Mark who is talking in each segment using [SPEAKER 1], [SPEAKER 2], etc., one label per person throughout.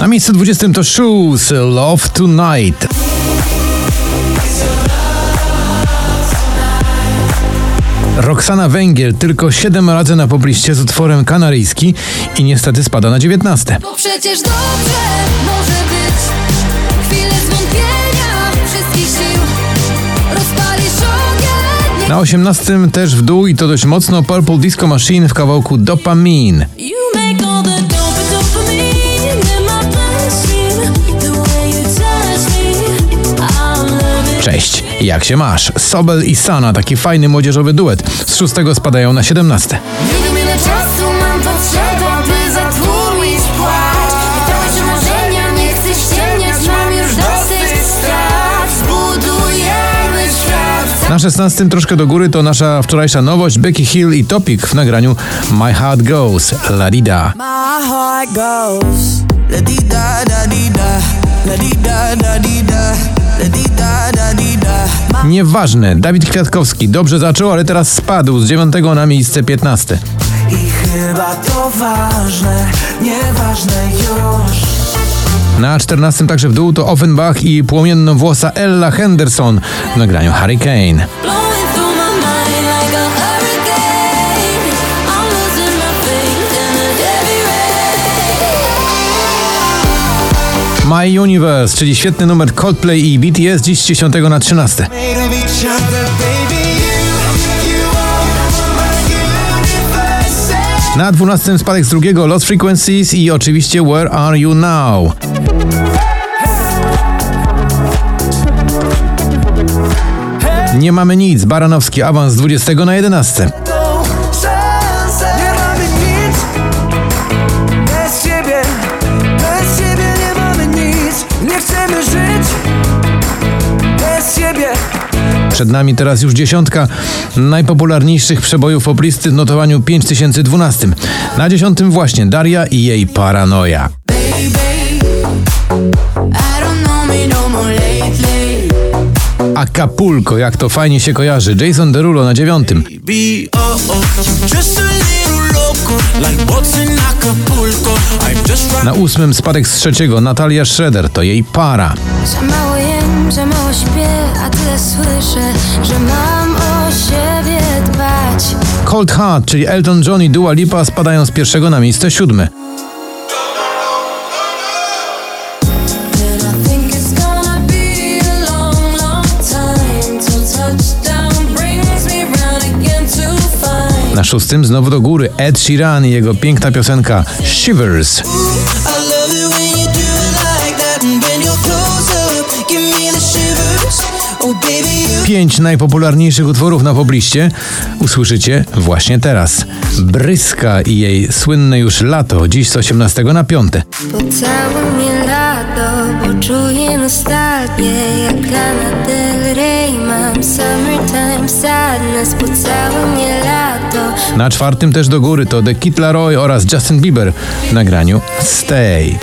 [SPEAKER 1] Na miejscu 20 to Shoes, Love Tonight. Roxana Węgiel tylko 7 razy na pobliście z utworem kanaryjski i niestety spada na 19.
[SPEAKER 2] Bo przecież dobrze może
[SPEAKER 1] Na 18 też w dół i to dość mocno Purple Disco Machine w kawałku Dopamine. Cześć, jak się masz? Sobel i Sana, taki fajny młodzieżowy duet. Z 6 spadają na 17. 16 troszkę do góry to nasza wczorajsza nowość Becky Hill i Topik w nagraniu My Heart Goes La Dida.
[SPEAKER 3] My heart goes la di da da di da, la di da da di da, la di da da di da. My
[SPEAKER 1] Nieważne, Dawid Kwiatkowski dobrze zaczął, ale teraz spadł z 9 na miejsce 15.
[SPEAKER 3] I chyba to ważne, nieważne już.
[SPEAKER 1] Na 14 także w dół to Offenbach i płomienno-włosa Ella Henderson w nagraniu Hurricane.
[SPEAKER 2] My
[SPEAKER 1] Universe, czyli świetny numer Coldplay i BTS dziś z 10 na 13. Na 12 spadek z drugiego Lost Frequencies i oczywiście Where Are You Now? Nie mamy nic, Baranowski awans z 20 na 11. Przed nami teraz już dziesiątka najpopularniejszych przebojów poplisty w notowaniu 5012. Na dziesiątym właśnie Daria i jej paranoja.
[SPEAKER 2] No
[SPEAKER 1] Acapulco, jak to fajnie się kojarzy. Jason Derulo na dziewiątym. Na ósmym spadek z trzeciego Natalia Schroeder, to jej para.
[SPEAKER 2] Za mało śpię, a tyle słyszę, że mam o siebie dbać
[SPEAKER 1] Cold Heart, czyli Elton John i Dua Lipa spadają z pierwszego na miejsce siódme. Na szóstym znowu do góry Ed Sheeran i jego piękna piosenka Shivers. Pięć najpopularniejszych utworów na pobliście usłyszycie właśnie teraz. Bryska i jej słynne już lato, dziś z 18 na 5.
[SPEAKER 2] Pocałuj mnie lato, bo czuję nostalgię Jak Lana Del Rey mam summertime sadness Pocałuj mnie lato
[SPEAKER 1] Na czwartym też do góry to The Kid Laroi oraz Justin Bieber w nagraniu Stay.
[SPEAKER 3] I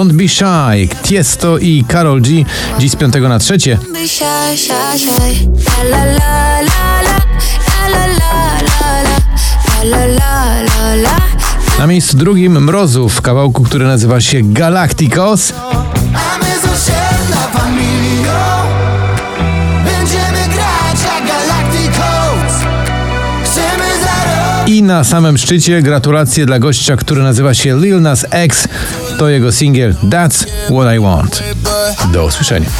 [SPEAKER 1] Don't Be Shy, Tiesto i Karol G. Dziś z 5 na trzecie. Na miejscu drugim Mrozów w kawałku, który nazywa się Galacticos.
[SPEAKER 3] A my z osiedla
[SPEAKER 1] I na samym szczycie gratulacje dla gościa, który nazywa się Lil Nas X. To jego singiel That's What I Want. Do usłyszenia.